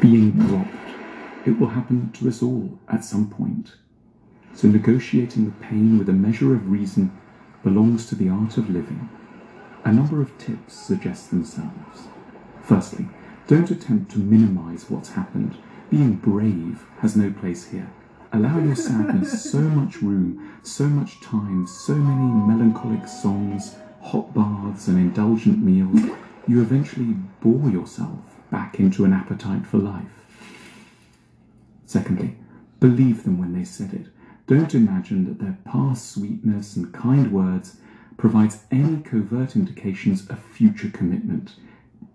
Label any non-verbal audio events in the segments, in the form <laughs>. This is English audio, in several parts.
being dropped. It will happen to us all at some point. So negotiating the pain with a measure of reason belongs to the art of living. A number of tips suggest themselves. Firstly, don't attempt to minimize what's happened. Being brave has no place here. Allow your sadness <laughs> so much room, so much time, so many melancholic songs, hot baths, and indulgent meals, you eventually bore yourself back into an appetite for life. Secondly, believe them when they said it. Don't imagine that their past sweetness and kind words provides any covert indications of future commitment.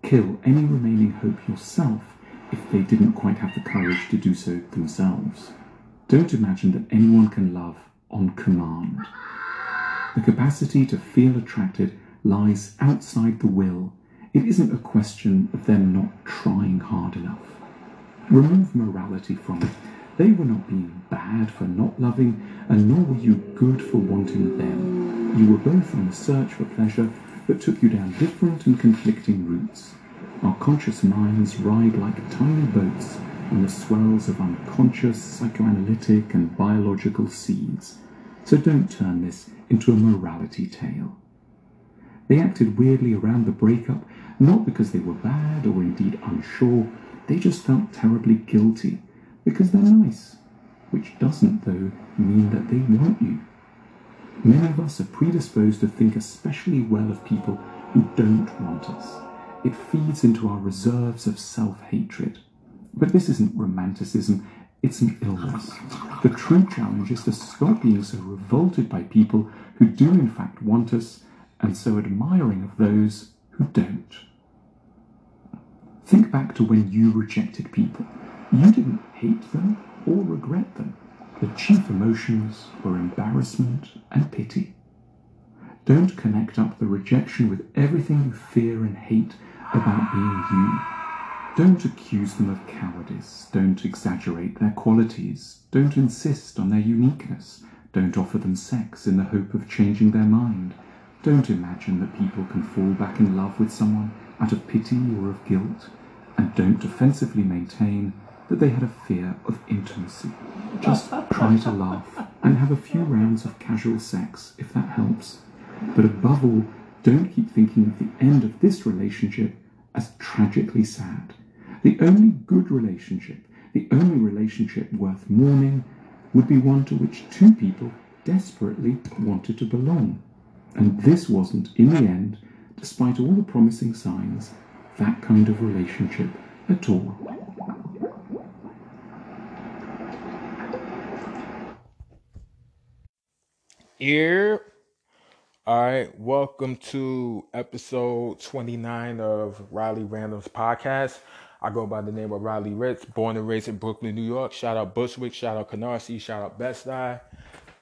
Kill any remaining hope yourself if they didn't quite have the courage to do so themselves. Don't imagine that anyone can love on command. The capacity to feel attracted lies outside the will. It isn't a question of them not trying hard enough. Remove morality from it. They were not being bad for not loving, and nor were you good for wanting them. You were both on a search for pleasure that took you down different and conflicting routes. Our conscious minds ride like tiny boats on the swells of unconscious psychoanalytic and biological seas. So don't turn this into a morality tale. They acted weirdly around the breakup, not because they were bad or indeed unsure, they just felt terribly guilty because they're nice, which doesn't, though, mean that they want you. Many of us are predisposed to think especially well of people who don't want us. It feeds into our reserves of self hatred. But this isn't romanticism, it's an illness. The true challenge is to stop being so revolted by people who do in fact want us and so admiring of those who don't. Think back to when you rejected people. You didn't hate them or regret them. The chief emotions were embarrassment and pity. Don't connect up the rejection with everything you fear and hate about being you. Don't accuse them of cowardice. Don't exaggerate their qualities. Don't insist on their uniqueness. Don't offer them sex in the hope of changing their mind. Don't imagine that people can fall back in love with someone out of pity or of guilt. And don't defensively maintain that they had a fear of intimacy. Just try to laugh and have a few rounds of casual sex if that helps. But above all, don't keep thinking of the end of this relationship as tragically sad. The only good relationship, the only relationship worth mourning, would be one to which two people desperately wanted to belong. And this wasn't, in the end, despite all the promising signs, that kind of relationship at all. Here. All right, welcome to episode 29 of Riley Random's podcast. I go by the name of Riley Ritz, born and raised in Brooklyn, New York. Shout out Bushwick, shout out Canarsie, shout out Bed-Stuy.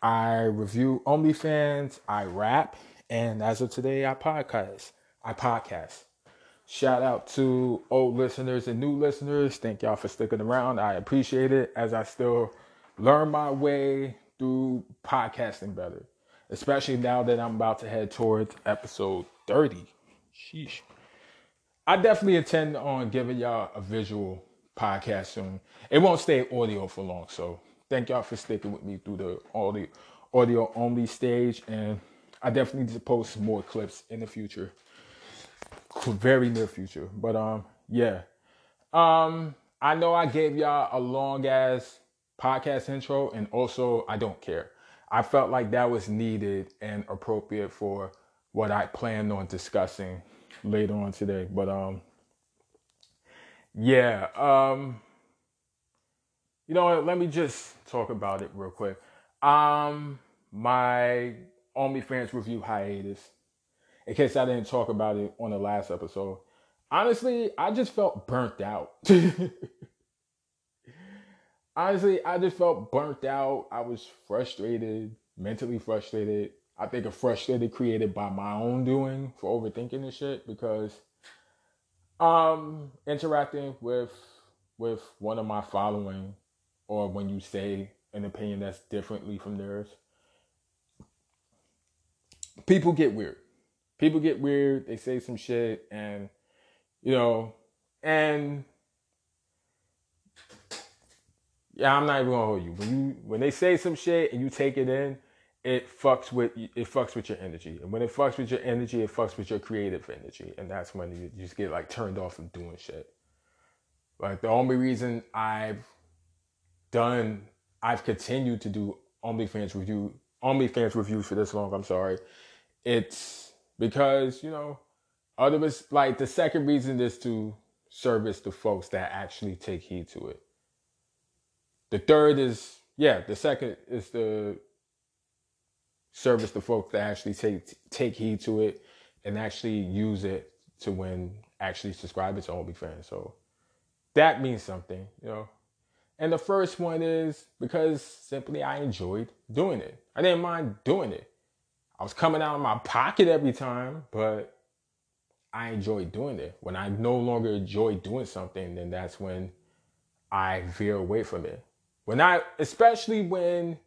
I review OnlyFans, I rap, and as of today, I podcast. I podcast. Shout out to old listeners and new listeners. Thank y'all for sticking around. I appreciate it as I still learn my way through podcasting better, especially now that I'm about to head towards episode 30. Sheesh. I definitely intend on giving y'all a visual podcast soon. It won't stay audio for long, so thank y'all for sticking with me through the audio audio only stage, and I definitely need to post more clips in the future, very near future. But um, yeah, um, I know I gave y'all a long ass podcast intro, and also I don't care. I felt like that was needed and appropriate for what I planned on discussing later on today. But um yeah, um you know what, let me just talk about it real quick. Um my OnlyFans review hiatus. In case I didn't talk about it on the last episode. Honestly, I just felt burnt out. <laughs> Honestly, I just felt burnt out. I was frustrated, mentally frustrated. I think a frustrated created by my own doing for overthinking this shit because um interacting with with one of my following or when you say an opinion that's differently from theirs people get weird people get weird they say some shit and you know and yeah, I'm not even gonna hold you. When you when they say some shit and you take it in, it fucks with it fucks with your energy. And when it fucks with your energy, it fucks with your creative energy. And that's when you, just get like turned off from doing shit. Like the only reason I've done I've continued to do OnlyFans review OnlyFans reviews for this long, I'm sorry. It's because, you know, other like the second reason is to service the folks that actually take heed to it. The third is, yeah, the second is the service the folks that actually take take heed to it and actually use it to when actually subscribing to OnlyFans. So that means something, you know. And the first one is because simply I enjoyed doing it. I didn't mind doing it. I was coming out of my pocket every time, but I enjoyed doing it. When I no longer enjoy doing something, then that's when I veer away from it. When I, especially when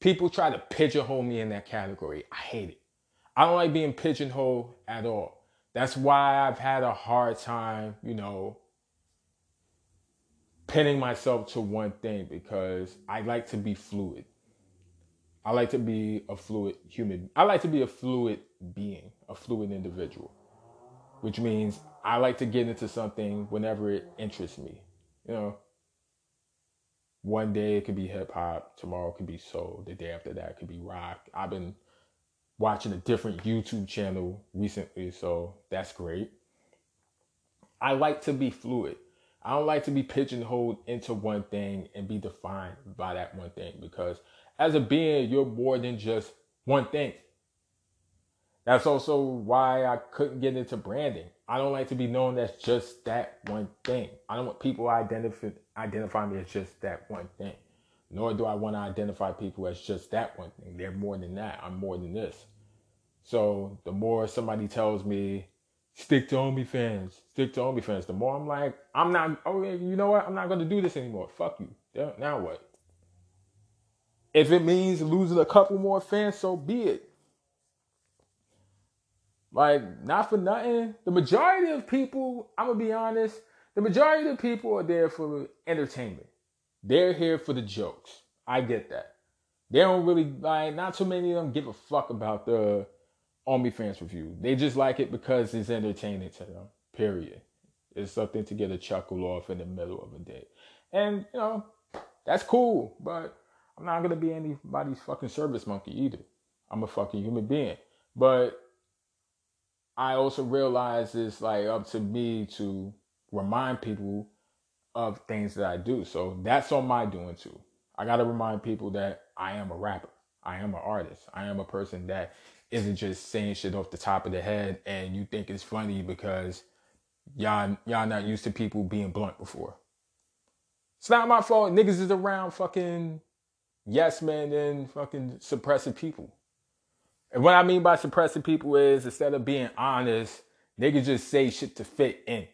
people try to pigeonhole me in that category, I hate it. I don't like being pigeonholed at all. That's why I've had a hard time, you know, pinning myself to one thing because I like to be fluid. I like to be a fluid human. I like to be a fluid being, a fluid individual, which means I like to get into something whenever it interests me. You know, one day it could be hip hop, tomorrow it could be soul, the day after that could be rock. I've been watching a different YouTube channel recently, so that's great. I like to be fluid. I don't like to be pigeonholed into one thing and be defined by that one thing because as a being, you're more than just one thing. That's also why I couldn't get into branding. I don't like to be known as just that one thing. I don't want people identify identify me as just that one thing. Nor do I want to identify people as just that one thing. They're more than that. I'm more than this. So the more somebody tells me, stick to OnlyFans, stick to OnlyFans, the more I'm like, I'm not, oh, you know what? I'm not going to do this anymore. Fuck you. Now what? If it means losing a couple more fans, so be it. Like, not for nothing. The majority of people, I'm to be honest, the majority of people are there for entertainment. They're here for the jokes. I get that. They don't really like. Not too many of them give a fuck about the OnlyFans review. They just like it because it's entertaining to them. Period. It's something to get a chuckle off in the middle of a day, and you know that's cool. But I'm not gonna be anybody's fucking service monkey either. I'm a fucking human being. But I also realize it's like up to me to remind people of things that I do. So that's on my doing too. I got to remind people that I am a rapper. I am an artist. I am a person that isn't just saying shit off the top of the head and you think it's funny because y'all y'all not used to people being blunt before. It's not my fault. Niggas is around fucking yes men and fucking suppressing people. And what I mean by suppressing people is instead of being honest, niggas just say shit to fit in.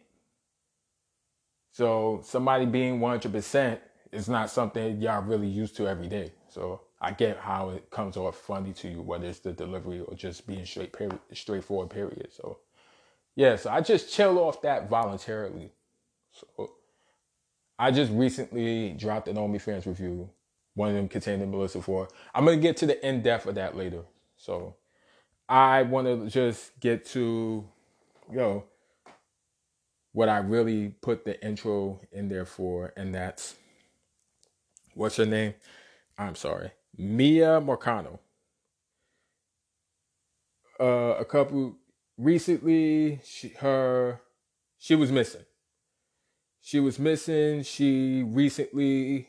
So somebody being 100% is not something y'all really used to every day. So I get how it comes off funny to you, whether it's the delivery or just being straight, period, straightforward. Period. So yeah, so I just chill off that voluntarily. So I just recently dropped an OnlyFans review, one of them containing Melissa Ford. I'm gonna get to the in depth of that later. So I want to just get to, yo, know, what I really put the intro in there for, and that's what's her name? I'm sorry, Miya Marcano. Uh, a couple recently, she, her she was missing. She was missing. She recently,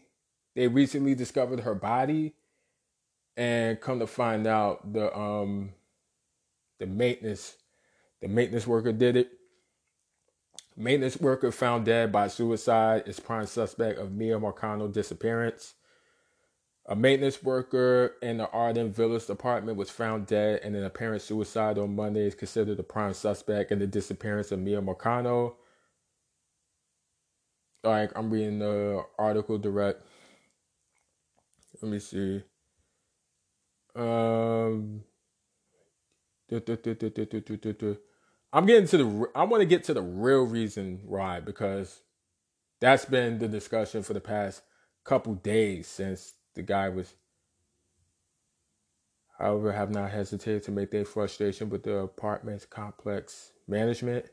they recently discovered her body, and come to find out the um the maintenance the maintenance worker did it Maintenance worker found dead by suicide is prime suspect of Miya Marcano disappearance. A maintenance worker in the Arden Villas apartment was found dead in an apparent suicide on Monday is considered the prime suspect in the disappearance of Miya Marcano. Like I'm reading the article direct. Let me see. Um. I'm getting to the. I want to get to the real reason why because that's been the discussion for the past couple days since the guy was however have not hesitated to make their frustration with the apartment complex management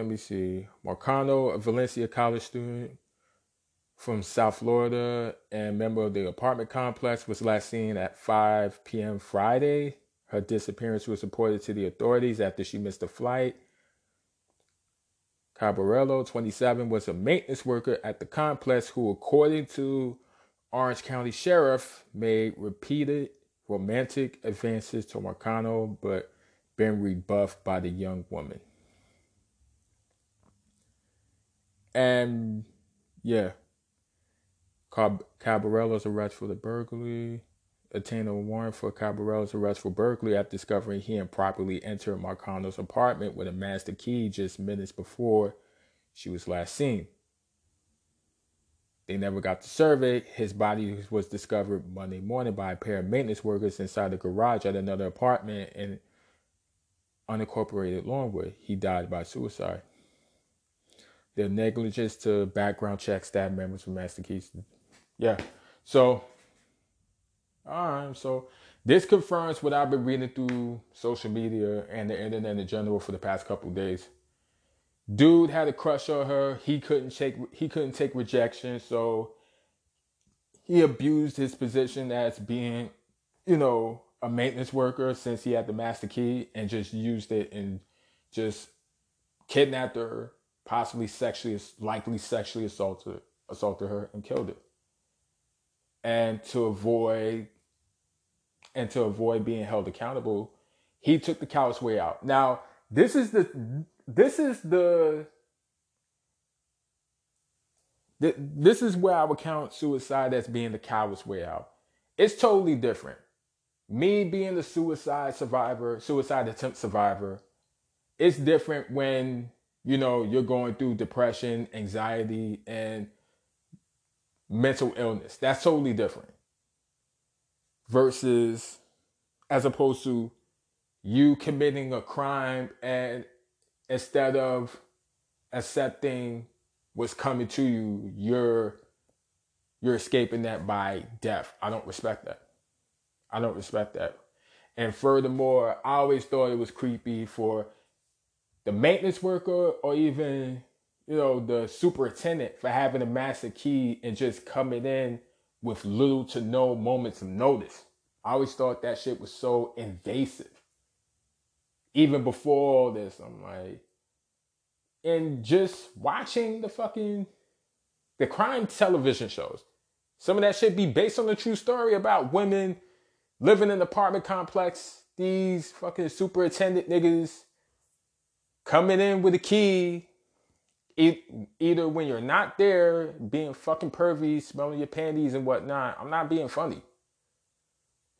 let me see. Marcano a valencia college student from south florida and member of the apartment complex was last seen at 5 p.m friday. Her disappearance was reported to the authorities after she missed a flight. Caballero, 27, was a maintenance worker at the complex who, according to Orange County Sheriff, made repeated romantic advances to Marcano, but been rebuffed by the young woman. And yeah, Cab- Caballero's arrest for the burglary obtained a warrant for Caballero's arrest for burglary after discovering he improperly entered Marcano's apartment with a master key just minutes before she was last seen. They never got the survey. His body was discovered Monday morning by a pair of maintenance workers inside the garage at another apartment in unincorporated Longwood. He died by suicide. Negligence to background check staff members from Master Keys. Yeah. So all right, so this confirms what I've been reading through social media and the internet in general for the past couple days. Dude had a crush on her. He couldn't take he couldn't take rejection, so he abused his position as being, you know, a maintenance worker since he had the master key and just used it and just kidnapped her, possibly sexually likely sexually assaulted assaulted her and killed her and to avoid and to avoid being held accountable, he took the coward's way out. Now, this is the this is the this is where I would count suicide as being the coward's way out. It's totally different. Me being the suicide survivor, suicide attempt survivor, it's different when you know you're going through depression, anxiety, and mental illness. That's totally different. Versus, as opposed to you committing a crime and instead of accepting what's coming to you, you're you're escaping that by death. I don't respect that. I don't respect that. And furthermore, I always thought it was creepy for the maintenance worker or even you know, the superintendent for having a master key and just coming in with little to no moments of notice. I always thought that shit was so invasive. Even before all this, I'm like, and just watching the fucking the crime television shows. Some of that shit be based on the true story about women living in apartment complex. These fucking superintendent niggas coming in with a key It, either when you're not there, being fucking pervy, smelling your panties and whatnot. I'm not being funny.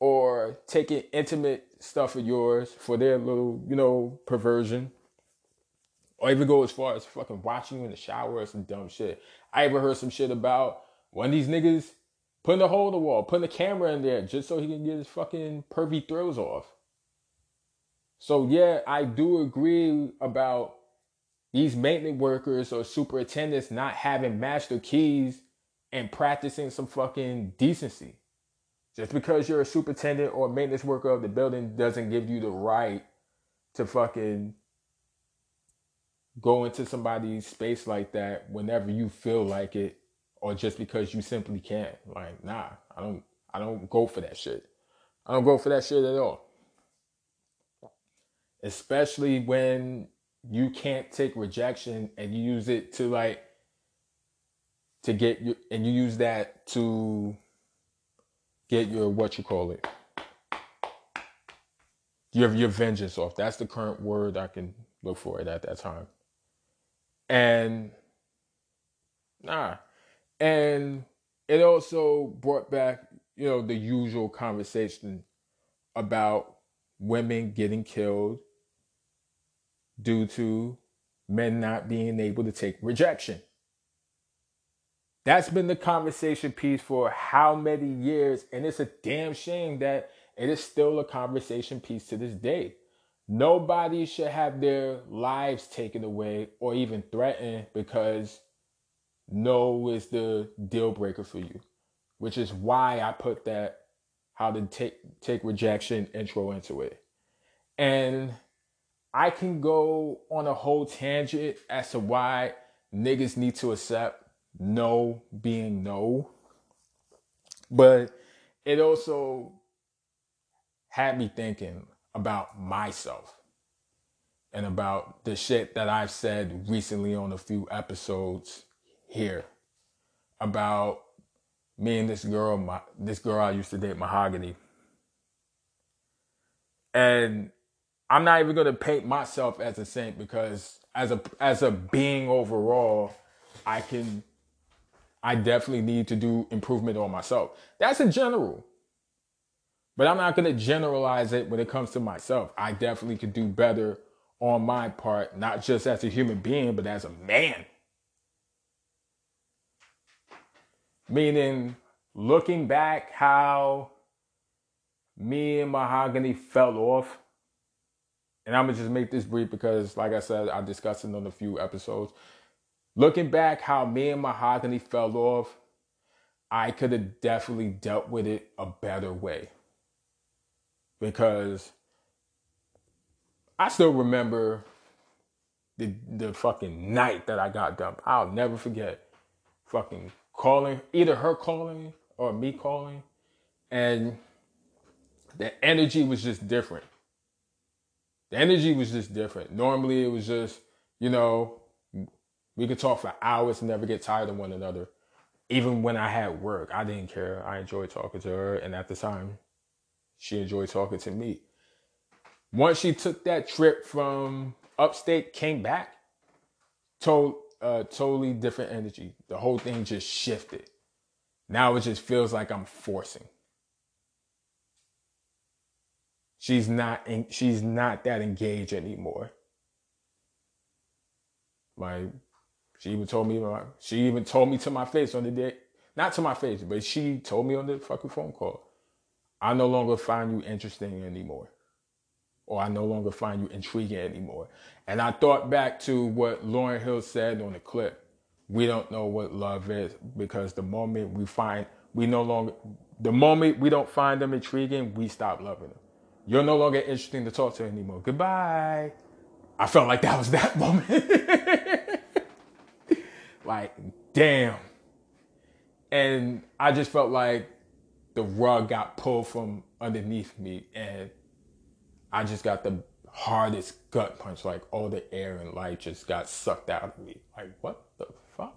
Or taking intimate stuff of yours for their little, you know, perversion. Or even go as far as fucking watching you in the shower or some dumb shit. I ever heard some shit about one of these niggas putting a hole in the wall, putting a camera in there just so he can get his fucking pervy throws off. So yeah, I do agree about these maintenance workers or superintendents not having master keys and practicing some fucking decency. Just because you're a superintendent or maintenance worker of the building doesn't give you the right to fucking go into somebody's space like that whenever you feel like it or just because you simply can't. Like, nah, I don't I don't go for that shit. I don't go for that shit at all. Especially when you can't take rejection and you use it to like to get you and you use that to get your what you call it? Your your vengeance off. That's the current word i can look for it at that time. And nah. And it also brought back you know the usual conversation about women getting killed due to men not being able to take rejection. That's been the conversation piece for how many years, and it's a damn shame that it is still a conversation piece to this day. nobody should have their lives taken away or even threatened because no is the deal breaker for you, which is why I put that how to take take rejection intro into it. And I can go on a whole tangent as to why niggas need to accept no being no. But it also had me thinking about myself and about the shit that I've said recently on a few episodes here about me and this girl, my, this girl I used to date, Mahogany. And I'm not even gonna paint myself as a saint because as a as a being overall, I can I definitely need to do improvement on myself. That's in general. But I'm not gonna generalize it when it comes to myself. I definitely could do better on my part, not just as a human being, but as a man. Meaning, looking back, how me and Mahogany fell off. And I'm gonna just make this brief because, like I said, I discussed it on a few episodes. Looking back, how me and Mahogany fell off, I could have definitely dealt with it a better way. Because I still remember the the fucking night that I got dumped. I'll never forget fucking calling, either her calling or me calling, and the energy was just different. The energy was just different. Normally, it was just, you know, we could talk for hours and never get tired of one another. Even when I had work, I didn't care. I enjoyed talking to her, and at the time, she enjoyed talking to me. Once she took that trip from upstate, came back, told a uh, totally different energy. The whole thing just shifted. Now it just feels like I'm forcing. She's not in, she's not that engaged anymore. Like she even told me she even told me to my face on the day, not to my face, but she told me on the fucking phone call. I no longer find you interesting anymore or I no longer find you intriguing anymore. And I thought back to what Lauryn Hill said on the clip. We don't know what love is because the moment we find we no longer the moment we don't find them intriguing, we stop loving them. You're no longer interesting to talk to anymore. Goodbye. I felt like that was that <laughs> moment. like, damn. And I just felt like the rug got pulled from underneath me and I just got the hardest gut punch. Like all the air and life just got sucked out of me. Like, what the fuck?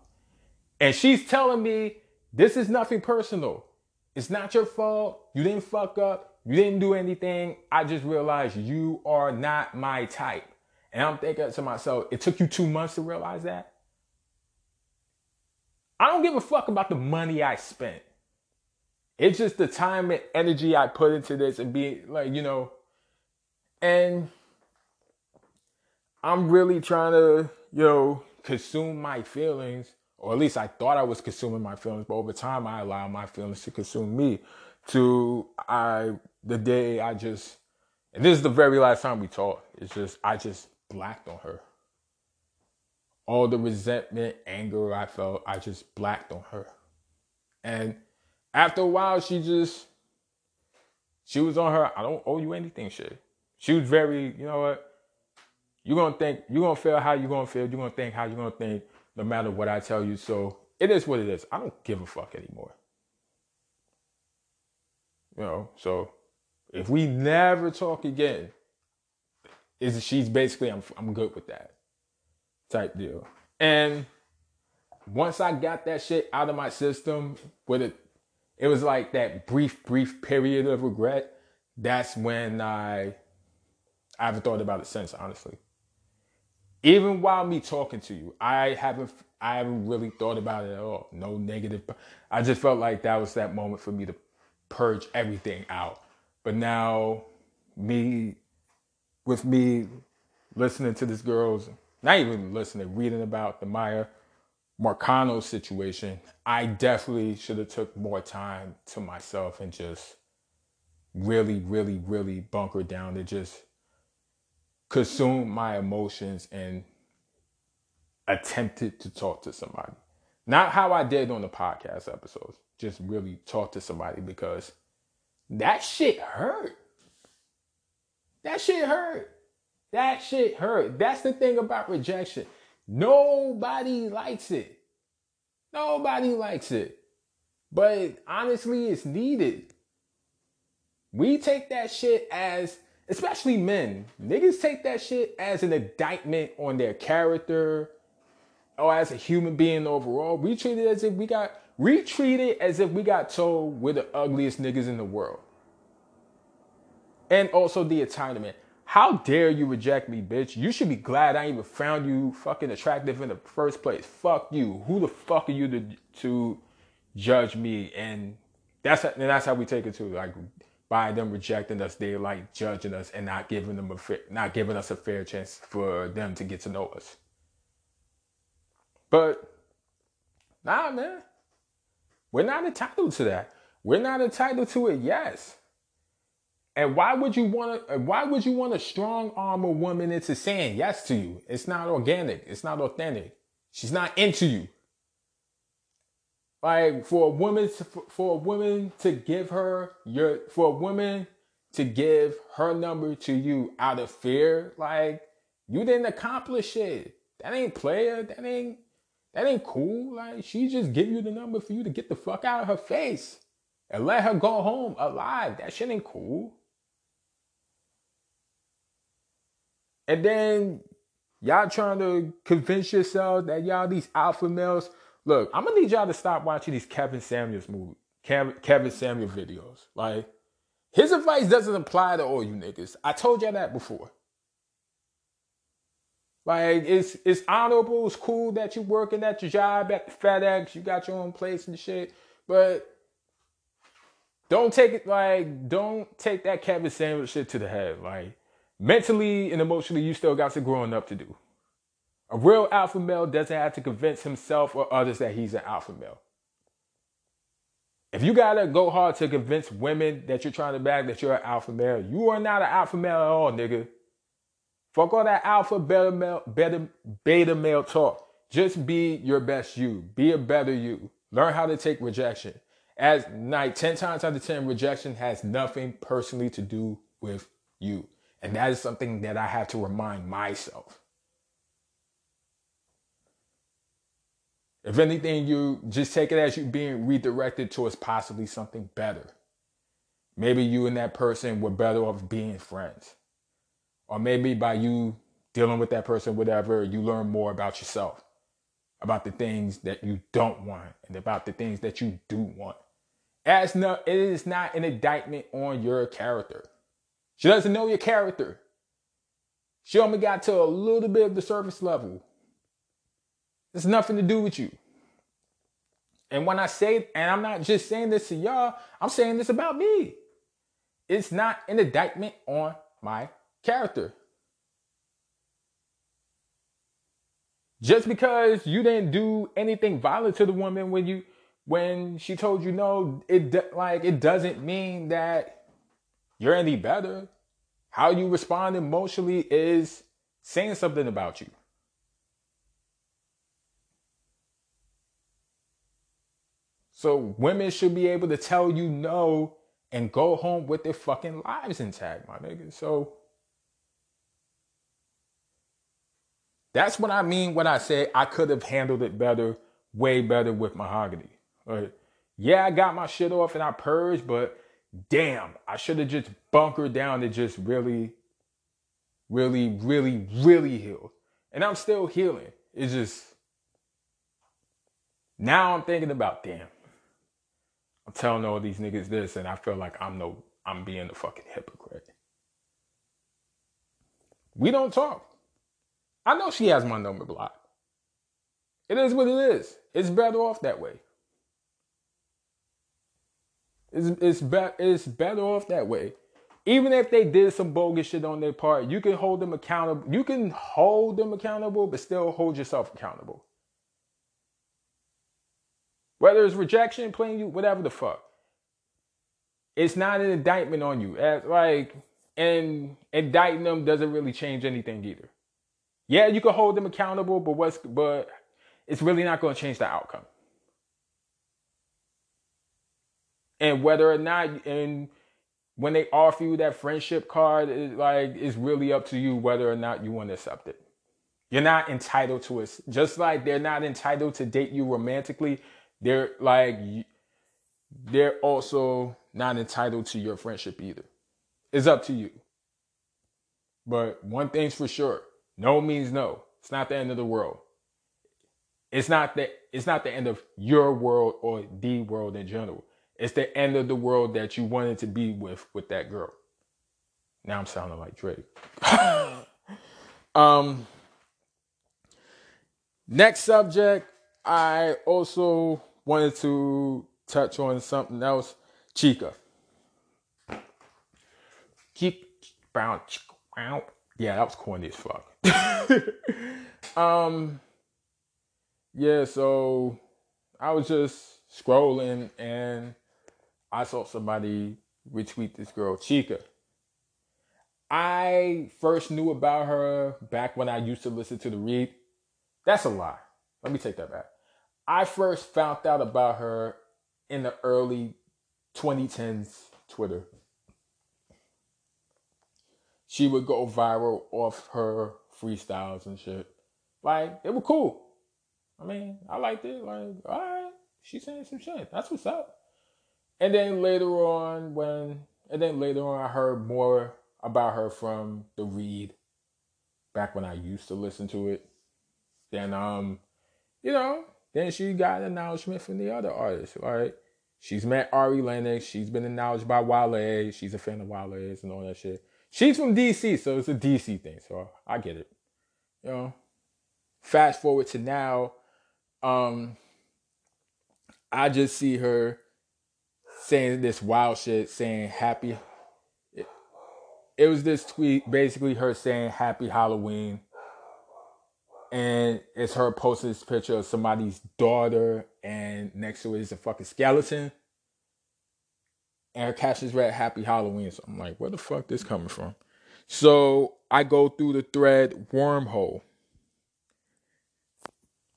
And she's telling me this is nothing personal. It's not your fault. You didn't fuck up. You didn't do anything. I just realized you are not my type. And I'm thinking to myself, it took you two months to realize that? I don't give a fuck about the money I spent. It's just the time and energy I put into this and being like, you know, and I'm really trying to, you know, consume my feelings, or at least I thought I was consuming my feelings, but over time I allow my feelings to consume me. To I the day I just and this is the very last time we talked. It's just I just blacked on her. All the resentment, anger I felt, I just blacked on her. And after a while, she just she was on her, I don't owe you anything shit. She was very, you know what? You're gonna think, you're gonna feel how you're gonna feel, you're gonna think how you're gonna think, no matter what I tell you. So it is what it is. I don't give a fuck anymore. You know, so if we never talk again, is she's basically I'm I'm good with that type deal. And once I got that shit out of my system, with it, it was like that brief, brief period of regret. That's when I I haven't thought about it since, honestly. Even while me talking to you, I haven't I haven't really thought about it at all. No negative. I just felt like that was that moment for me to purge everything out. But now, me, with me listening to this girl's, not even listening, reading about the Miya Marcano situation, I definitely should have took more time to myself and just really, really, really bunker down to just consume my emotions and attempted to talk to somebody. Not how I did on the podcast episodes, just really talk to somebody because that shit hurt. That shit hurt. That shit hurt. That's the thing about rejection. Nobody likes it. Nobody likes it. But honestly, it's needed. We take that shit as, especially men, niggas take that shit as an indictment on their character or as a human being overall. We treat it as if we got, we treat it as if we got told we're the ugliest niggas in the world. And also the entitlement. How dare you reject me, bitch? You should be glad I even found you fucking attractive in the first place. Fuck you. Who the fuck are you to to judge me? And that's and that's how we take it too. Like by them rejecting us, they like judging us and not giving them a not giving us a fair chance for them to get to know us. But nah, man, we're not entitled to that. We're not entitled to it. Yes. And why would you want to? Why would you want to strong arm a woman into saying yes to you? It's not organic. It's not authentic. She's not into you. Like for a woman, to, for a woman to give her your, for a woman to give her number to you out of fear, like you didn't accomplish it. That ain't player. That ain't that ain't cool. Like she just give you the number for you to get the fuck out of her face and let her go home alive. That shit ain't cool. And then y'all trying to convince yourselves that y'all these alpha males. Look, I'm gonna need y'all to stop watching these Kevin Samuels movie, Kevin Samuel videos. Like his advice doesn't apply to all you niggas. I told y'all that before. Like it's it's honorable, it's cool that you're working at your job at FedEx, you got your own place and shit, but don't take it like don't take that Kevin Samuel shit to the head. Like mentally and emotionally, you still got some growing up to do. A real alpha male doesn't have to convince himself or others that he's an alpha male. If you gotta go hard to convince women that you're trying to bag that you're an alpha male, you are not an alpha male at all, nigga. Fuck all that alpha beta male, beta, beta male talk. Just be your best you. Be a better you. Learn how to take rejection. As night, 10 times out of 10, rejection has nothing personally to do with you. And that is something that I have to remind myself. If anything, you just take it as you being redirected towards possibly something better. Maybe you and that person were better off being friends. Or maybe by you dealing with that person, whatever, you learn more about yourself, about the things that you don't want, and about the things that you do want. As no, it is not an indictment on your character. She doesn't know your character. She only got to a little bit of the surface level. It's nothing to do with you. And when I say, and I'm not just saying this to y'all, I'm saying this about me. It's not an indictment on my character. Just because you didn't do anything violent to the woman when you when she told you no, it like it doesn't mean that you're any better. How you respond emotionally is saying something about you. So women should be able to tell you no and go home with their fucking lives intact, my nigga. So that's what I mean when I say I could have handled it better, way better with mahogany. Right? Yeah, I got my shit off and I purged, but damn, I should have just bunkered down to just really, really, really, really heal. And I'm still healing. It's just, now I'm thinking about, damn, I'm telling all these niggas this, and I feel like I'm no, I'm being a fucking hypocrite. We don't talk. I know she has my number blocked. It is what it is. It's better off that way. It's it's, be- it's better off that way. Even if they did some bogus shit on their part, you can hold them accountable. You can hold them accountable, but still hold yourself accountable. Whether it's rejection, playing you, whatever the fuck. It's not an indictment on you. As like and indicting them doesn't really change anything either. Yeah, you can hold them accountable, but what's but it's really not going to change the outcome. And whether or not and when they offer you that friendship card, it, like it's really up to you whether or not you want to accept it. You're not entitled to it. Just like they're not entitled to date you romantically, they're like they're also not entitled to your friendship either. It's up to you. But one thing's for sure, no means no. It's not the end of the world. It's not the it's not the end of your world or the world in general. It's the end of the world that you wanted to be with with that girl. Now I'm sounding like Drake. <laughs> um Next subject, I also wanted to touch on something else. Chika. Keep brown. Yeah, that was corny as fuck. <laughs> um, yeah, so I was just scrolling and I saw somebody retweet this girl, Chika. I first knew about her back when I used to listen to the read that's a lie. Let me take that back. I first found out about her in the early 2010s Twitter. She would go viral off her freestyles and shit. Like, it was cool. I mean, I liked it. Like, all right, she's saying some shit. That's what's up. And then later on, when, and then later on, I heard more about her from the read back when I used to listen to it. Then um, you know, then she got an acknowledgement from the other artists, right? She's met Ari Lennox. She's been acknowledged by Wale. She's a fan of Wale's and all that shit. She's from DC, so it's a DC thing. So I get it. You know. Fast forward to now, um, I just see her saying this wild shit, saying happy. It, it was this tweet, basically her saying happy Halloween and it's her posting this picture of somebody's daughter, and next to it is a fucking skeleton. Caption is read Happy Halloween. So I'm like, where the fuck this coming from? So I go through the thread wormhole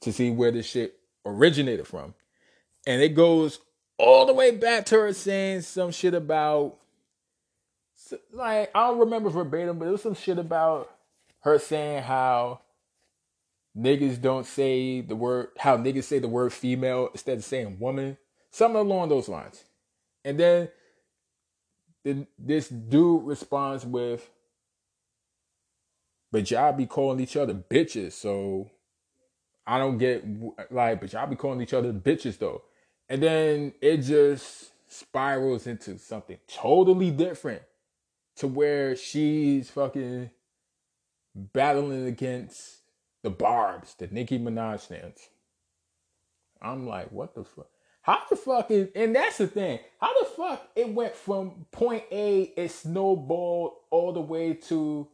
to see where this shit originated from. And it goes all the way back to her saying some shit about like I don't remember verbatim, but it was some shit about her saying how niggas don't say the word how niggas say the word female instead of saying woman, something along those lines. And then the, this dude responds with, "But y'all be calling each other bitches, so I don't get like, but y'all be calling each other bitches though." And then it just spirals into something totally different to where she's fucking battling against the Barbz, the Nicki Minaj stands. I'm like, what the fuck? How the fuck is, and that's the thing, how the fuck it went from point A, it snowballed all the way to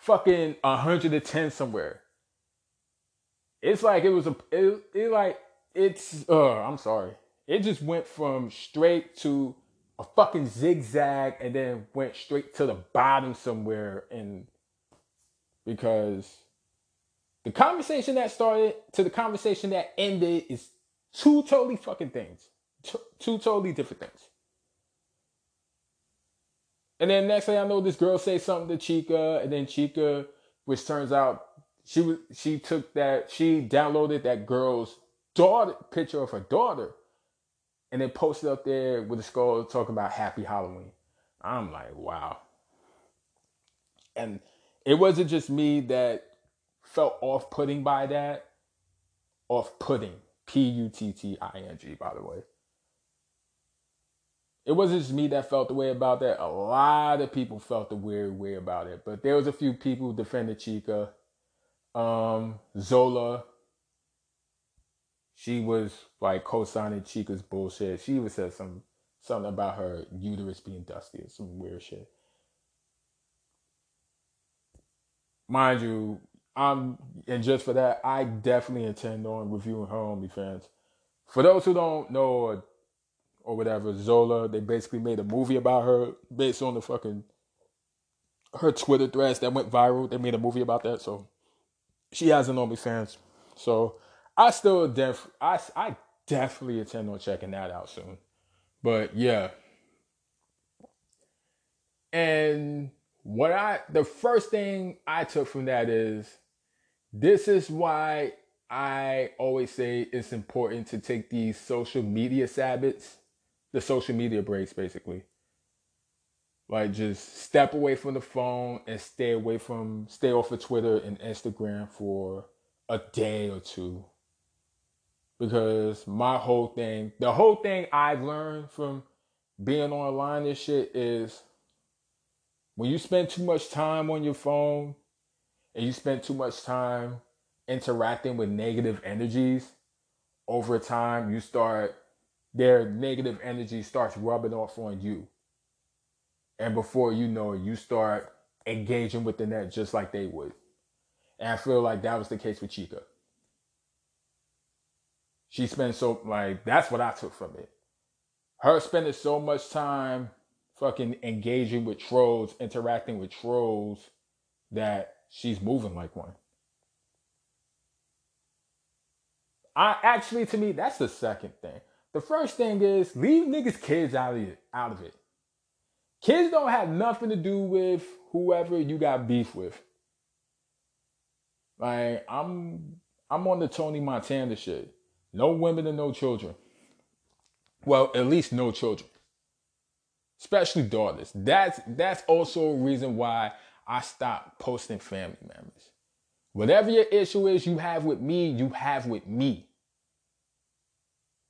fucking 110 somewhere. It's like it was a, it, it like, it's, uh, I'm sorry. It just went from straight to a fucking zigzag and then went straight to the bottom somewhere and because the conversation that started to the conversation that ended is two totally fucking things. Two, two totally different things. And then next thing I know, this girl say something to Chika, and then Chika, which turns out she was she took that she downloaded that girl's daughter picture of her daughter, and then posted up there with a skull talking about Happy Halloween. I'm like, wow. And it wasn't just me that felt off putting by that. Off putting. P U T T I N G, by the way. It wasn't just me that felt the way about that. A lot of people felt the weird way about it. But there was a few people who defended Chika. Um, Zola. She was like co-signing Chika's bullshit. She even said some something about her uterus being dusty or some weird shit. Mind you, I'm and just for that, I definitely intend on reviewing her OnlyFans. For those who don't know or, or whatever, Zola, they basically made a movie about her based on the fucking her Twitter threads that went viral. They made a movie about that, so she has an OnlyFans. So I still def I I definitely intend on checking that out soon. But yeah. And what I the first thing I took from that is this is why I always say it's important to take these social media Sabbaths, the social media breaks basically. Like just step away from the phone and stay away from stay off of Twitter and Instagram for a day or two. Because my whole thing, the whole thing I've learned from being online and shit is when you spend too much time on your phone and you spend too much time interacting with negative energies, over time you start their negative energy starts rubbing off on you. And before you know it, you start engaging with the net just like they would. And I feel like that was the case with Chika. She spent so like that's what I took from it. Her spending so much time fucking engaging with trolls, interacting with trolls, that she's moving like one. I actually to me that's the second thing. The first thing is leave niggas kids out of it out of it. Kids don't have nothing to do with whoever you got beef with. Like I'm I'm on the Tony Montana shit. No women and no children. Well, at least no children. Especially daughters. That's that's also a reason why I stopped posting family members. Whatever your issue is you have with me, you have with me.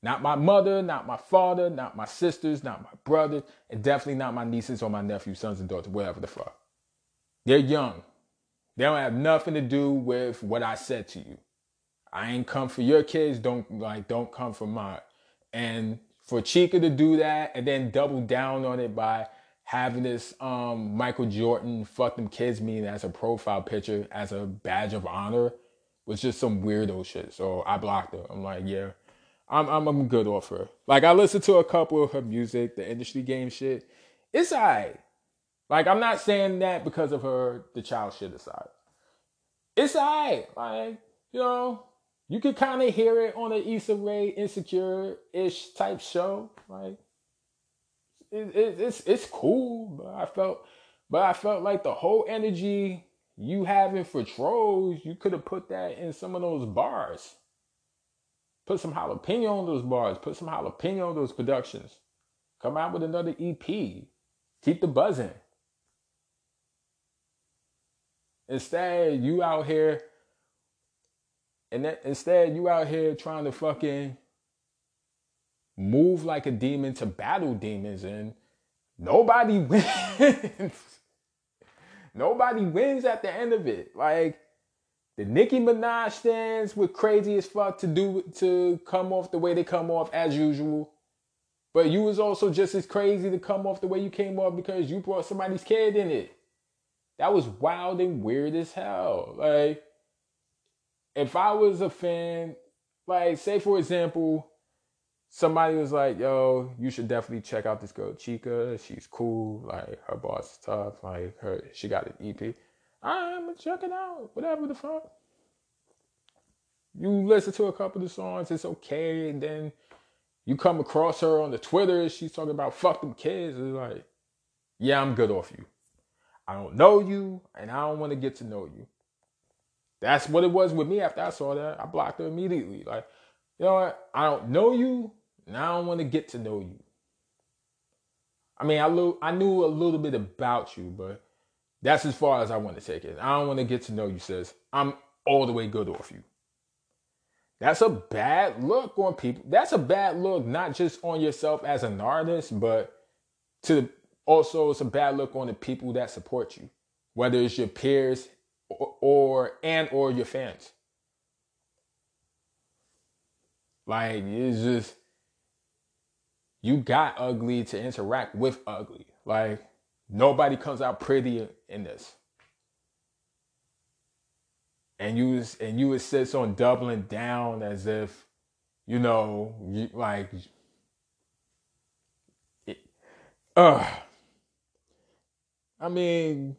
Not my mother, not my father, not my sisters, not my brother, and definitely not my nieces or my nephews, sons and daughters, whatever the fuck. They're young. They don't have nothing to do with what I said to you. I ain't come for your kids, don't like don't come for mine. And for Chika to do that and then double down on it by having this um, Michael Jordan fuck them kids meme as a profile picture as a badge of honor was just some weirdo shit. So I blocked her. I'm like, yeah, I'm I'm, I'm good off her. Like I listened to a couple of her music, the industry game shit. It's alright. Like I'm not saying that because of her the child shit aside. It's alright. Like you know, you could kind of hear it on an Issa Rae insecure ish type show. Like it, it, it's it's cool, but I felt but I felt like the whole energy you having for trolls, you could have put that in some of those bars. Put some jalapeno on those bars. Put some jalapeno on those productions. Come out with another EP. Keep the buzzing. Instead, you out here, and then, instead you out here trying to fucking move like a demon to battle demons, and nobody <laughs> wins. nobody wins at the end of it. Like the Nicki Minaj stands were crazy as fuck to do to come off the way they come off as usual. But you was also just as crazy to come off the way you came off because you brought somebody's kid in it. That was wild and weird as hell. Like, if I was a fan, like, say for example, somebody was like, yo, you should definitely check out this girl Chika. She's cool. Like, her boss is tough. Like, her, she got an EP. I'm gonna check it out. Whatever the fuck. You listen to a couple of the songs, it's okay, and then you come across her on the Twitter, she's talking about fuck them kids. It's like, yeah, I'm good off you. I don't know you, and I don't want to get to know you. That's what it was with me after I saw that. I blocked her immediately. Like, you know what? I don't know you, and I don't want to get to know you. I mean, I, lo- I knew a little bit about you, but that's as far as I want to take it. I don't want to get to know you, sis. I'm all the way good off you. That's a bad look on people. That's a bad look, not just on yourself as an artist, but to also it's a bad look on the people that support you, whether it's your peers or, or and or your fans. Like it's just you got ugly to interact with ugly. Like Nobody comes out pretty in this. And you was, and you insist on doubling down as if, you know, you, like, it, uh, I mean,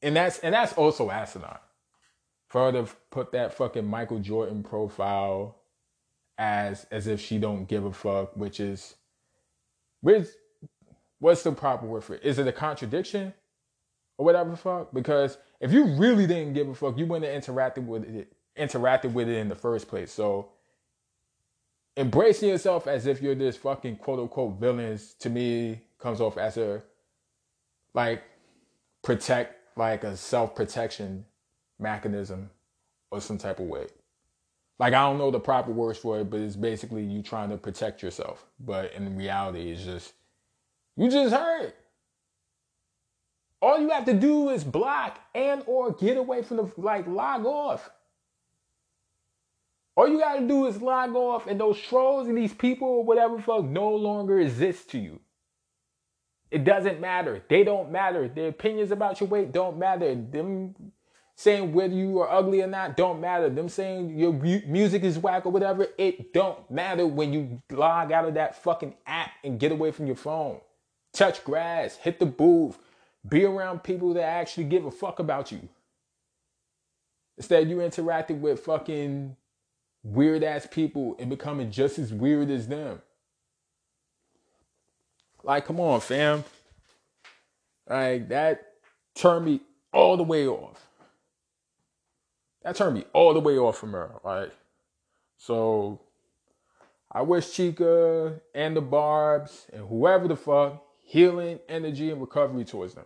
and that's and that's also asinine. For her to put that fucking Michael Jordan profile as as if she don't give a fuck, which is which what's the proper word for it? Is it a contradiction? Or whatever the fuck? Because if you really didn't give a fuck, you wouldn't have interacted with it interacted with it in the first place. So embracing yourself as if you're this fucking quote unquote villains to me comes off as a like protect like a self protection mechanism or some type of way. Like I don't know the proper words for it, but it's basically you trying to protect yourself. But in reality, it's just you just hurt. All you have to do is block and or get away from the like log off. All you gotta do is log off, and those trolls and these people or whatever fuck no longer exist to you. It doesn't matter. They don't matter. Their opinions about your weight don't matter. Them saying whether you are ugly or not don't matter. Them saying your music is whack or whatever, it don't matter when you log out of that fucking app and get away from your phone. Touch grass, hit the booth, be around people that actually give a fuck about you. Instead, you interacting with fucking weird ass people and becoming just as weird as them. Like, come on, fam. Like, that turned me all the way off. That turned me all the way off from her. Like, so I wish Chika and the Barbz and whoever the fuck healing, energy, and recovery towards them.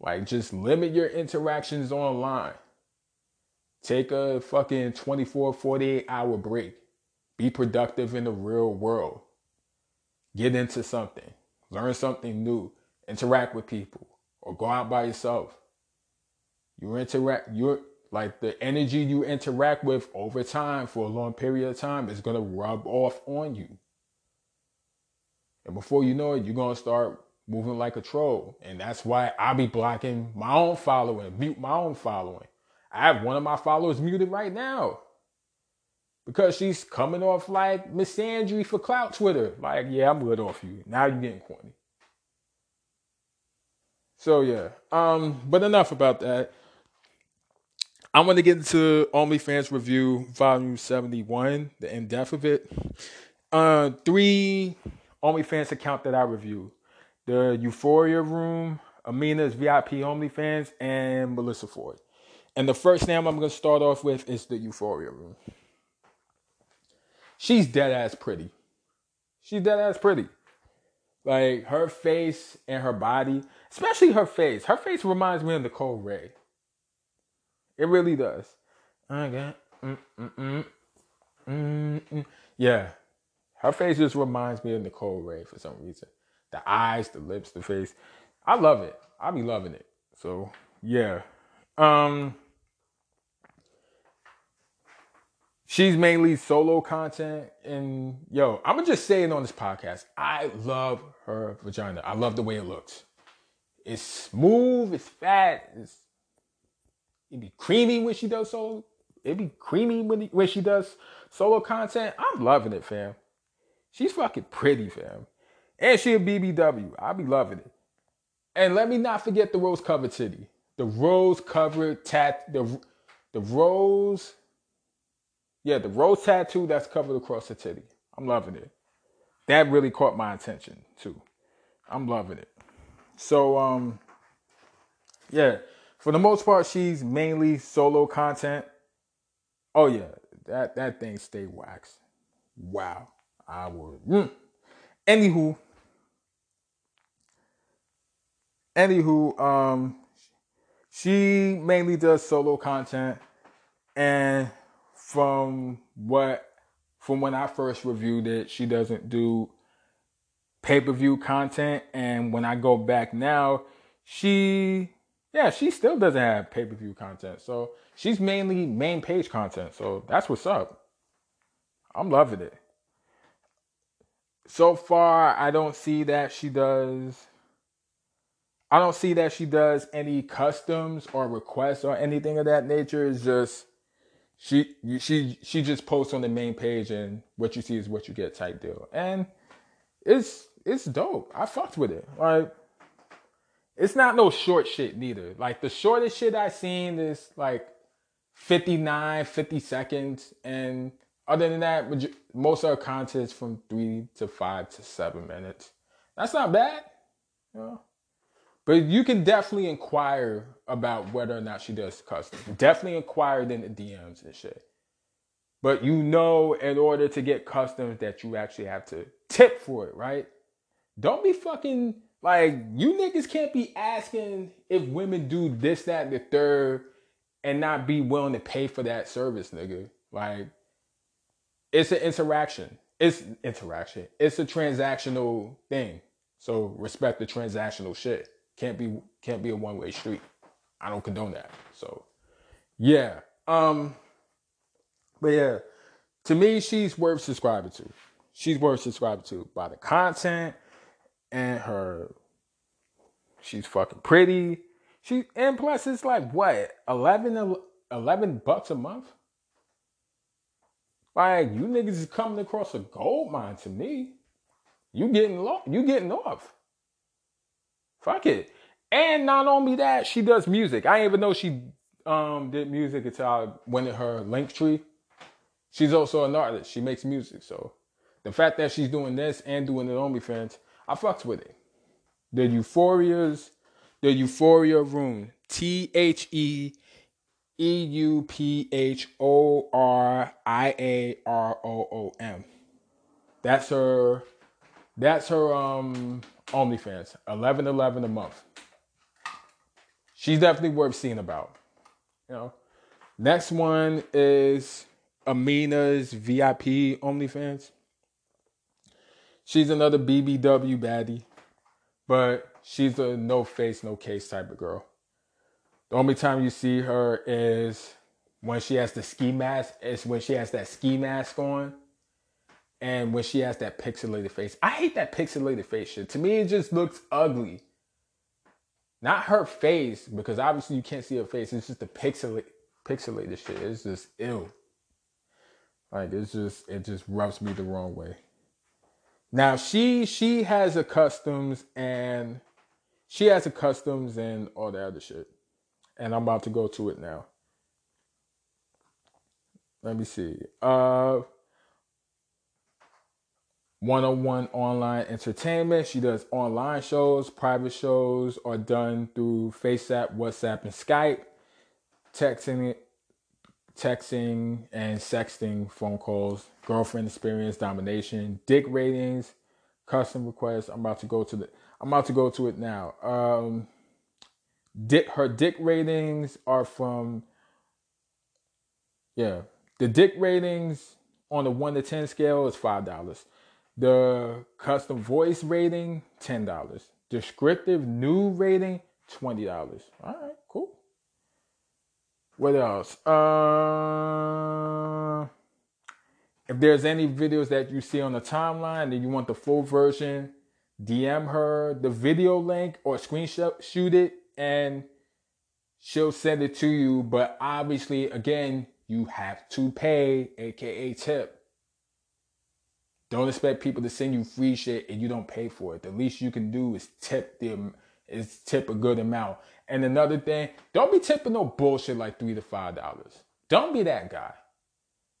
Like, just limit your interactions online. Take a fucking 24, 48 hour break. Be productive in the real world. Get into something. Learn something new. Interact with people. Or go out by yourself. You interact, you're like the energy you interact with over time for a long period of time is gonna rub off on you. And before you know it, you're gonna start moving like a troll. And that's why I be blocking my own following, mute my own following. I have one of my followers muted right now because she's coming off like misandry for clout Twitter. Like, yeah, I'm good off you. Now you're getting corny. So yeah, um, but enough about that. I'm gonna get into OnlyFans review volume 71, the in depth of it. Uh, three OnlyFans account that I review: the Euphoria Room, Amina's VIP OnlyFans, and Melissa Ford. And the first name I'm gonna start off with is the Euphoria Room. She's dead ass pretty. She's dead ass pretty. Like her face and her body, especially her face. Her face reminds me of Nicole Ray. It really does. Okay. Mm, mm, mm, yeah. Her face just reminds me of Nicole Ray for some reason. The eyes, the lips, the face. I love it. I be loving it. So yeah. Um, she's mainly solo content, and yo, I'm gonna just say it on this podcast. I love her vagina. I love the way it looks. It's smooth. It's fat. It's it be creamy when she does solo. It'd be creamy when when she does solo content. I'm loving it, fam. She's fucking pretty, fam. And she a BBW. I be loving it. And let me not forget the rose covered titty the rose covered tat the the rose yeah the rose tattoo that's covered across the titty i'm loving it that really caught my attention too i'm loving it so um yeah for the most part she's mainly solo content. Oh yeah. That that thing stay waxed. Wow. I would mm. anywho. Anywho um she mainly does solo content. And from what from when I first reviewed it, she doesn't do pay-per-view content. And when I go back now, she yeah, she still doesn't have pay-per-view content. So, she's mainly main page content. So, that's what's up. I'm loving it. So far, I don't see that she does I don't see that she does any customs or requests or anything of that nature. It's just she she she just posts on the main page and what you see is what you get type deal. And it's it's dope. I fucked with it. Like it's not no short shit neither. Like the shortest shit I seen is like 59, 50 seconds. And other than that, most of our content is from three to five to seven minutes. That's not bad. You know? But you can definitely inquire about whether or not she does custom. Definitely inquire in the DMs and shit. But you know, in order to get customs, that you actually have to tip for it, right? Don't be fucking like you niggas can't be asking if women do this, that, and the third, and not be willing to pay for that service, nigga. Like, it's an interaction. It's interaction. It's a transactional thing. So respect the transactional shit. Can't be can't be a one way street. I don't condone that. So yeah. Um but yeah, to me, she's worth subscribing to. She's worth subscribing to by the content and her. She's fucking pretty. She and plus it's like what 11, 11 bucks a month. Like you niggas is coming across a gold mine to me. You getting low, you getting off. Fuck it. And not only that, she does music. I didn't even know she um, did music until I went in her Linktree. She's also an artist. She makes music. So the fact that she's doing this and doing it on OnlyFans, I fucks with it. The Euphoria's, the Euphoria Room. T H E E U P H O R I A R O O M. That's her. That's her um OnlyFans. Eleven eleven a month. She's definitely worth seeing about. You know. Next one is Amina's VIP OnlyFans. She's another BBW baddie, but she's a no face, no case type of girl. The only time you see her is when she has the ski mask. It's when she has that ski mask on, and when she has that pixelated face. I hate that pixelated face shit. To me, it just looks ugly. Not her face, because obviously you can't see her face. It's just the pixelated, pixelated shit. It's just ill. Like it's just it just rubs me the wrong way. Now she she has a customs and she has a customs and all the other shit. And I'm about to go to it now. Let me see. Uh one-on-one online entertainment. She does online shows, private shows are done through FaceApp, WhatsApp, and Skype. Texting texting and sexting phone calls, girlfriend experience, domination, dick ratings, custom requests. I'm about to go to the I'm about to go to it now. Um dick her dick ratings are from yeah. The dick ratings on the one to ten scale is five dollars. The custom voice rating, ten dollars. Descriptive new rating, twenty dollars. All right. What else? Uh, if there's any videos that you see on the timeline and you want the full version, DM her the video link or screenshot shoot it and she'll send it to you. But obviously, again, you have to pay, aka tip. Don't expect people to send you free shit and you don't pay for it. The least you can do is tip them is tip a good amount. And another thing, don't be tipping no bullshit like three to five dollars. Don't be that guy.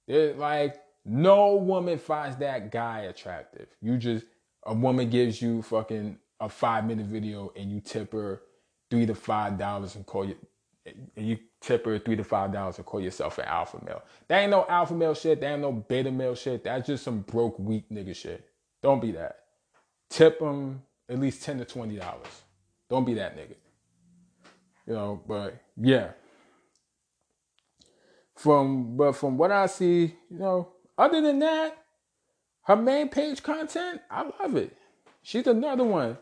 Like no woman finds that guy attractive. You just a woman gives you fucking a five minute video and you tip her three to five dollars and call you and you tip her three to five dollars and call yourself an alpha male. That ain't no alpha male shit. That ain't no beta male shit. That's just some broke weak nigga shit. Don't be that. Tip them at least ten to twenty dollars. Don't be that nigga. You know, but yeah. From but from what I see, you know, other than that, her main page content, I love it. She's another one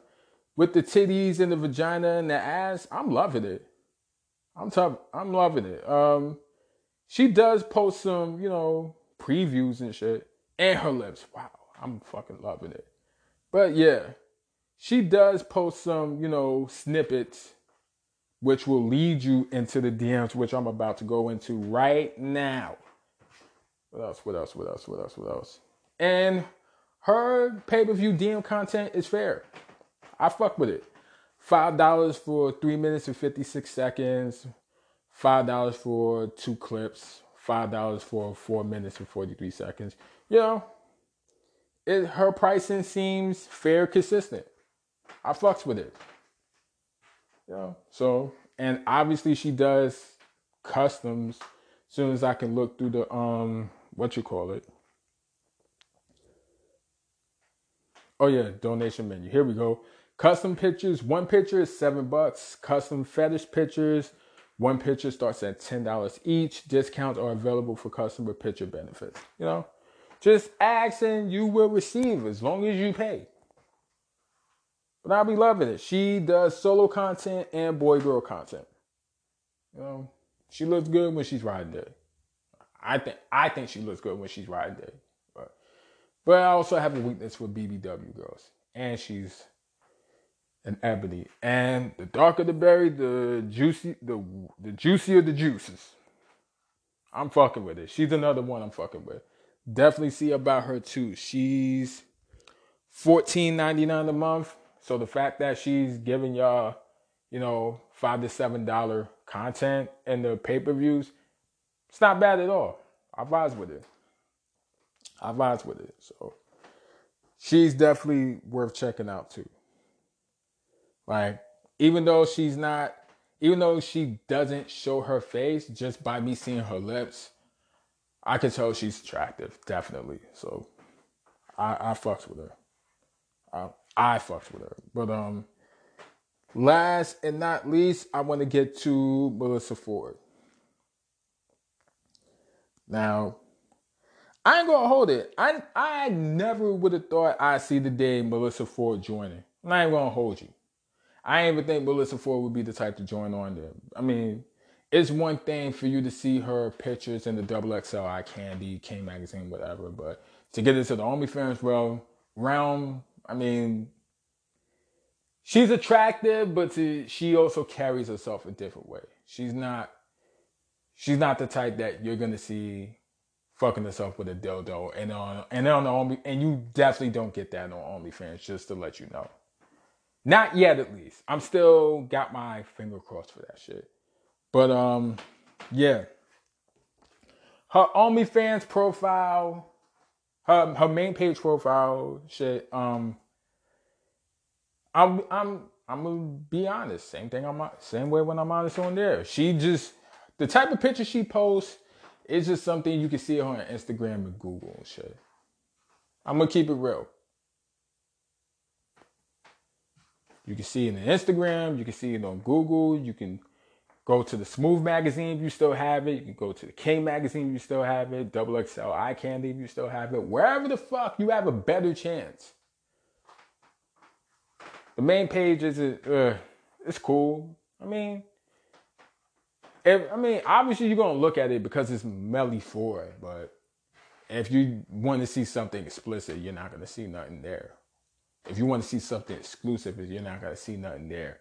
with the titties and the vagina and the ass. I'm loving it. I'm tough. I'm loving it. Um, she does post some, you know, previews and shit, and her lips. Wow, I'm fucking loving it. But yeah, she does post some, you know, snippets which will lead you into the DMs, which I'm about to go into right now. What else? What else? What else? What else? What else? And her pay per view DM content is fair. I fuck with it. five dollars for three minutes and fifty six seconds, five dollars for two clips, five dollars for four minutes and forty three seconds. You know, it her pricing seems fair, consistent. I fucks with it. Know, so and obviously she does customs. As soon as I can look through the um what you call it. Oh yeah, donation menu. Here we go. Custom pictures, one picture is seven bucks. Custom fetish pictures, one picture starts at ten dollars each. Discounts are available for customer picture benefits. You know, just ask and you will receive as long as you pay. But I'll be loving it. She does solo content and boy girl content. You know, she looks good when she's riding day. I think I think she looks good when she's riding day. But but I also have a weakness for BBW girls. And she's an ebony. And the darker the berry, the juicy, the the juicier the juices. I'm fucking with it. She's another one I'm fucking with. Definitely see about her too. She's $14.99 a month. So the fact that she's giving y'all, you know, five to seven dollar content in the pay-per-views, it's not bad at all. I vibes with it. I vibes with it. So she's definitely worth checking out too. Like, even though she's not, even though she doesn't show her face, just by me seeing her lips, I can tell she's attractive, definitely. So I, I fucks with her. I, I fucked with her. But um last and not least, I want to get to Melissa Ford. Now, I ain't gonna hold it. I I never would have thought I'd see the day Melissa Ford joining. I ain't gonna hold you. I ain't even think Melissa Ford would be the type to join on there. I mean, it's one thing for you to see her pictures in the double XL eye candy, K magazine, whatever, but to get into the OnlyFans realm, realm, I mean, she's attractive, but to, she also carries herself a different way. She's not, she's not the type that you're gonna see fucking herself with a dildo, and on and on the Only, and you definitely don't get that on OnlyFans. Just to let you know. Not yet, at least. I'm still got my finger crossed for that shit. But um, yeah. Her OnlyFans profile, her her main page profile, shit. Um, I'm I'm I'm gonna be honest. Same thing. I'm same way when I'm honest on there. She just the type of picture she posts is just something you can see on Instagram and Google and shit. I'm gonna keep it real. You can see it on Instagram, you can see it on Google, you can go to the Smooth magazine if you still have it, you can go to the K magazine if you still have it, Double XL Eye Candy if you still have it, wherever the fuck you have a better chance. The main page is uh, it's cool. I mean, if, I mean, obviously you're gonna look at it because it's Melly Ford, but if you want to see something explicit, you're not gonna see nothing there. If you want to see something exclusive, you're not gonna see nothing there.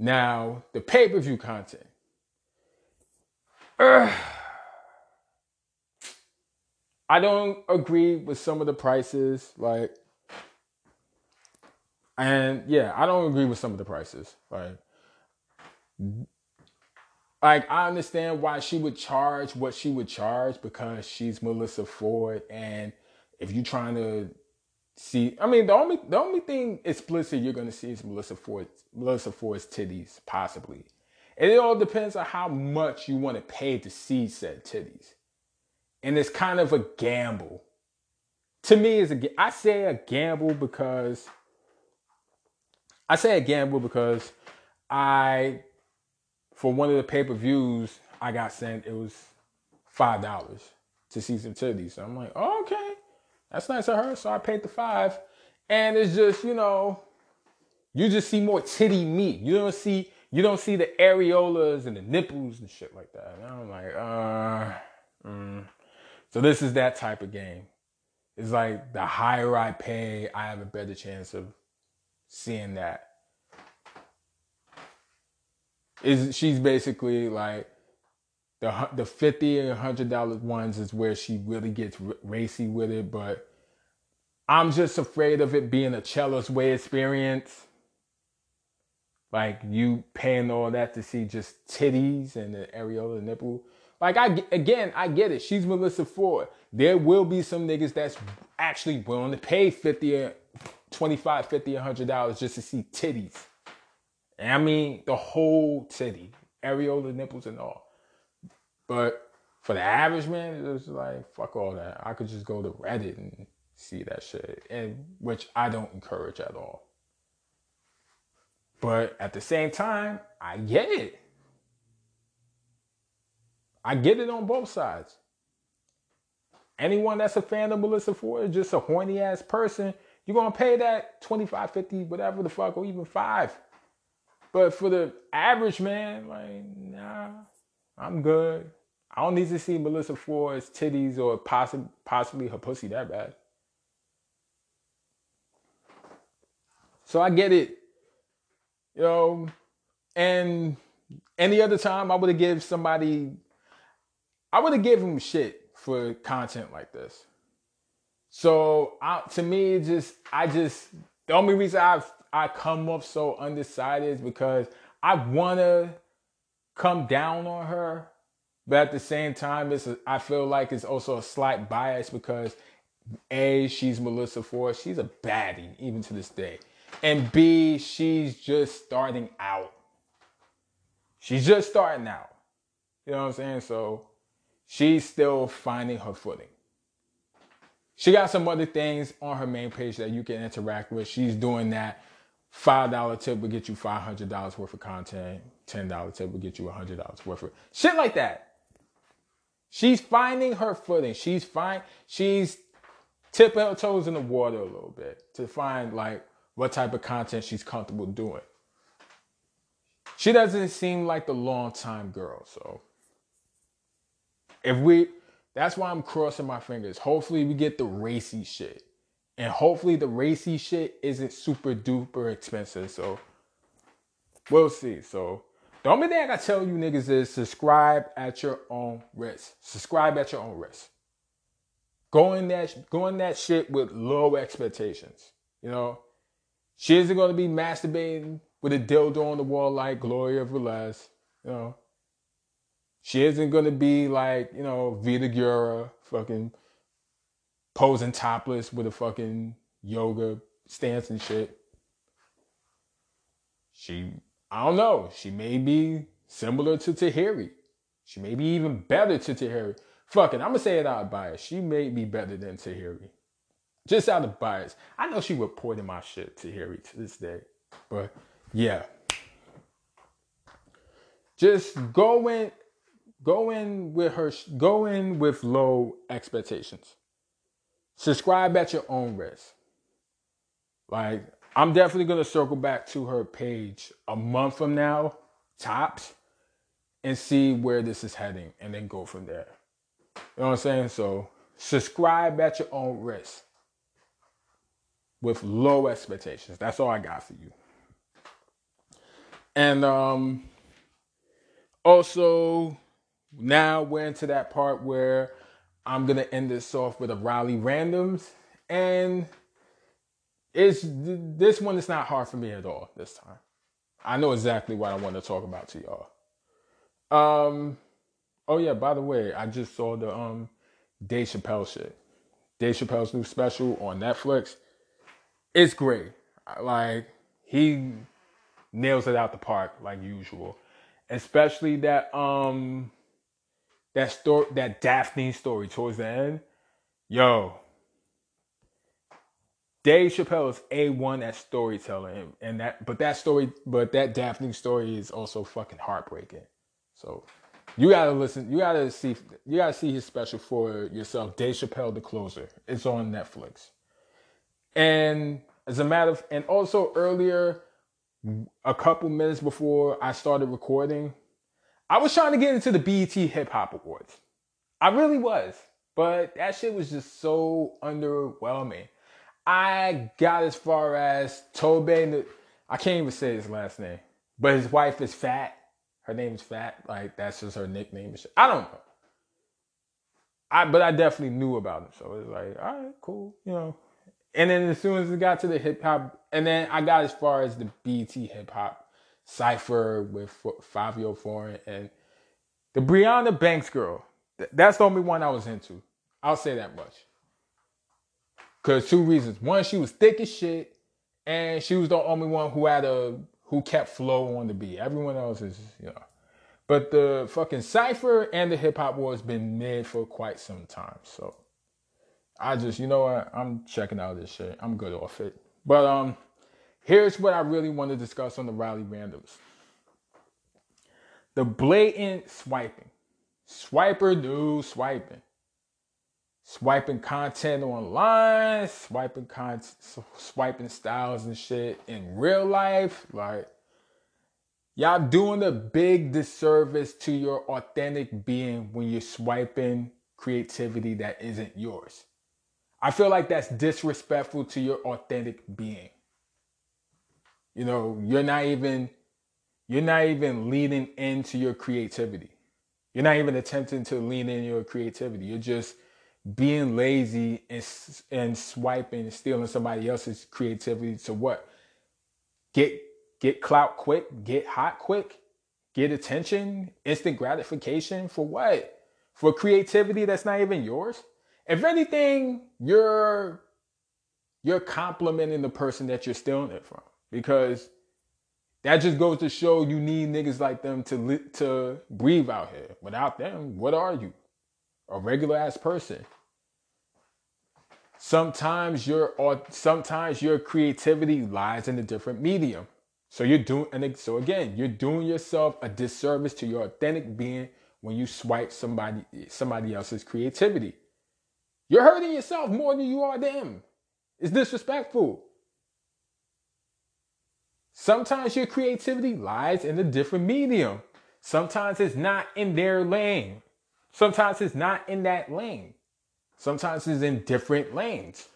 Now, the pay-per-view content. I don't agree with some of the prices, like, and yeah, I don't agree with some of the prices, like, like I understand why she would charge what she would charge because she's Melissa Ford, and if you're trying to see. I mean, the only the only thing explicit you're gonna see is Melissa Ford Melissa Ford's titties, possibly. It all depends on how much you want to pay to see said titties. And it's kind of a gamble. To me, is a I say a gamble because I say a gamble because I for one of the pay per views I got sent it was five dollars to see some titties. So I'm like, oh, okay. That's nice of her. So I paid the five. And it's just, you know, you just see more titty meat. You don't see you don't see the areolas and the nipples and shit like that. And I'm like, uh, mm. so this is that type of game. It's like the higher I pay, I have a better chance of seeing that. Is she's basically like the the fifty and hundred dollar ones is where she really gets racy with it, but I'm just afraid of it being a Cella's Way experience. Like you paying all that to see just titties and the areola nipple. Like I again, I get it. She's Melissa Ford. There will be some niggas that's actually willing to pay 50 or 25, 50, 100 dollars just to see titties. And I mean the whole titty, areola nipples and all. But for the average man, it's like fuck all that. I could just go to Reddit and see that shit, and which I don't encourage at all. But at the same time, I get it. I get it on both sides. Anyone that's a fan of Melissa Ford is just a horny ass person. You're gonna pay that 25, 50, whatever the fuck, or even five. But for the average man, like, nah, I'm good. I don't need to see Melissa Ford's titties or possibly possibly her pussy that bad. So I get it. You know, and any other time I would have given somebody I would have given them shit for content like this. So I, to me, just I just the only reason I I come up so undecided is because I wanna come down on her, but at the same time, it's a, I feel like it's also a slight bias because a she's Melissa Ford, she's a baddie even to this day, and b she's just starting out. She's just starting out. You know what I'm saying? So she's still finding her footing. She got some other things on her main page that you can interact with. She's doing that. $5 tip will get you $500 worth of content. $10 tip will get you $100 worth of shit like that. She's finding her footing. She's fine. She's tipping her toes in the water a little bit to find like what type of content she's comfortable doing. She doesn't seem like the long time girl, so if we, that's why I'm crossing my fingers. Hopefully, we get the racy shit. And hopefully, the racy shit isn't super duper expensive. So, we'll see. So, the only thing I gotta tell you niggas is subscribe at your own risk. Subscribe at your own risk. Go in that, go in that shit with low expectations. You know, she isn't gonna be masturbating with a dildo on the wall like Gloria Velez. You know, she isn't gonna be like, you know, Vida Guerra fucking posing topless with a fucking yoga stance and shit. She, I don't know, she may be similar to Tahiry. She may be even better to Tahiry. Fuck it, I'm gonna say it out of bias. She may be better than Tahiry. Just out of bias. I know she reported my shit to Harry to this day. But yeah. Just go in Go in with her. Go in with low expectations. Subscribe at your own risk. Like I'm definitely gonna circle back to her page a month from now, tops, and see where this is heading, and then go from there. You know what I'm saying? So subscribe at your own risk with low expectations. That's all I got for you. And um also now we're into that part where I'm gonna end this off with a Riley randoms, and it's this one is not hard for me at all this time. I know exactly what I want to talk about to y'all. Um, oh yeah, by the way, I just saw the um Dave Chappelle shit. Dave Chappelle's new special on Netflix. It's great. Like he nails it out the park like usual. Especially that um that story, that Daphne story towards the end, yo, Dave Chappelle is a one at storytelling, and that, but that story, but that Daphne story is also fucking heartbreaking. So you gotta listen, you gotta see, you gotta see his special for yourself. Dave Chappelle, the closer. It's on Netflix. And as a matter of, and also earlier, a couple minutes before I started recording, I was trying to get into the BET Hip Hop Awards. I really was. But that shit was just so underwhelming. I got as far as Tobe, I can't even say his last name, but his wife is fat. Her name is Fat. Like, that's just her nickname. I don't know. I, but I definitely knew about him. So it was like, all right, cool, you know. And then as soon as it got to the hip hop, and then I got as far as the BT hip hop Cypher with Fivio Foreign and the Brianna Banks girl. That's the only one I was into. I'll say that much. Cause two reasons. One, she was thick as shit, and she was the only one who had a who kept flow on the beat. Everyone else is, you know. But the fucking Cypher and the hip hop war has been mid for quite some time. So I just, you know what, I'm checking out this shit. I'm good off it. But um, here's what I really want to discuss on the Riley Randoms. The blatant swiping. Swiper do swiping. Swiping content online, swiping content, swiping styles and shit in real life. Like, y'all doing a big disservice to your authentic being when you're swiping creativity that isn't yours. I feel like that's disrespectful to your authentic being. You know, you're not even you're not even leaning into your creativity. You're not even attempting to lean in your creativity. You're just being lazy and and swiping stealing somebody else's creativity to what? Get get clout quick, get hot quick, get attention, instant gratification for what? For creativity that's not even yours? If anything, you're you're complimenting the person that you're stealing it from because that just goes to show you need niggas like them to li- to breathe out here. Without them, what are you? A regular ass person. Sometimes your or sometimes your creativity lies in a different medium. So you're doing and so again, you're doing yourself a disservice to your authentic being when you swipe somebody somebody else's creativity. You're hurting yourself more than you are them. It's disrespectful. Sometimes your creativity lies in a different medium. Sometimes it's not in their lane. Sometimes it's not in that lane. Sometimes it's in different lanes.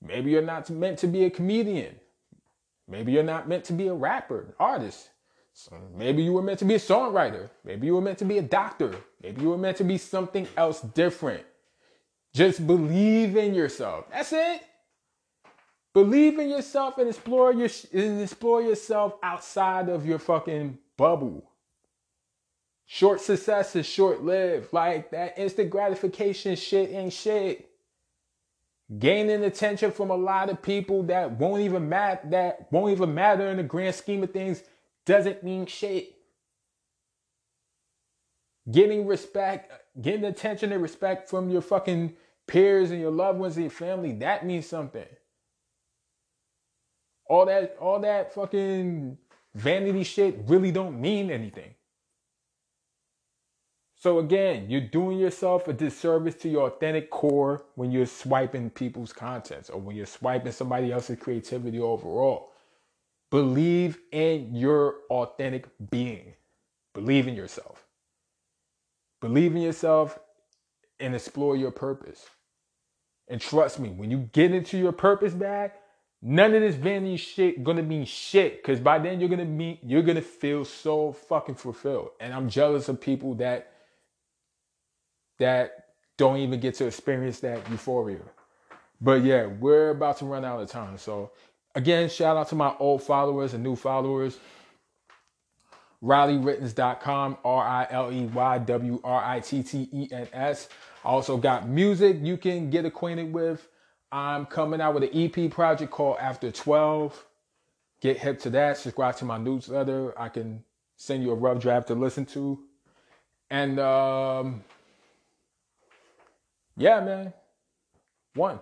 Maybe you're not meant to be a comedian. Maybe you're not meant to be a rapper, artist. Maybe you were meant to be a songwriter. Maybe you were meant to be a doctor. Maybe you were meant to be something else different. Just believe in yourself. That's it. Believe in yourself and explore your and explore yourself outside of your fucking bubble. Short success is short lived. Like that instant gratification shit ain't shit. Gaining attention from a lot of people that won't even matter that won't even matter in the grand scheme of things doesn't mean shit. Getting respect, getting attention and respect from your fucking peers and your loved ones and your family, that means something. All that, all that fucking vanity shit really don't mean anything. So again, you're doing yourself a disservice to your authentic core when you're swiping people's contents or when you're swiping somebody else's creativity overall. Believe in your authentic being. Believe in yourself. Believe in yourself and explore your purpose. And trust me, when you get into your purpose bag, none of this vanity shit gonna mean shit. Cause by then you're gonna be you're gonna feel so fucking fulfilled. And I'm jealous of people that that don't even get to experience that euphoria. But yeah, we're about to run out of time. So again, shout out to my old followers and new followers. RileyWrittens.com, R I L E Y W R I T T E N S. I also got music you can get acquainted with. I'm coming out with an EP project called After 12. Get hip to that. Subscribe to my newsletter. I can send you a rough draft to listen to. And um, yeah, man. One.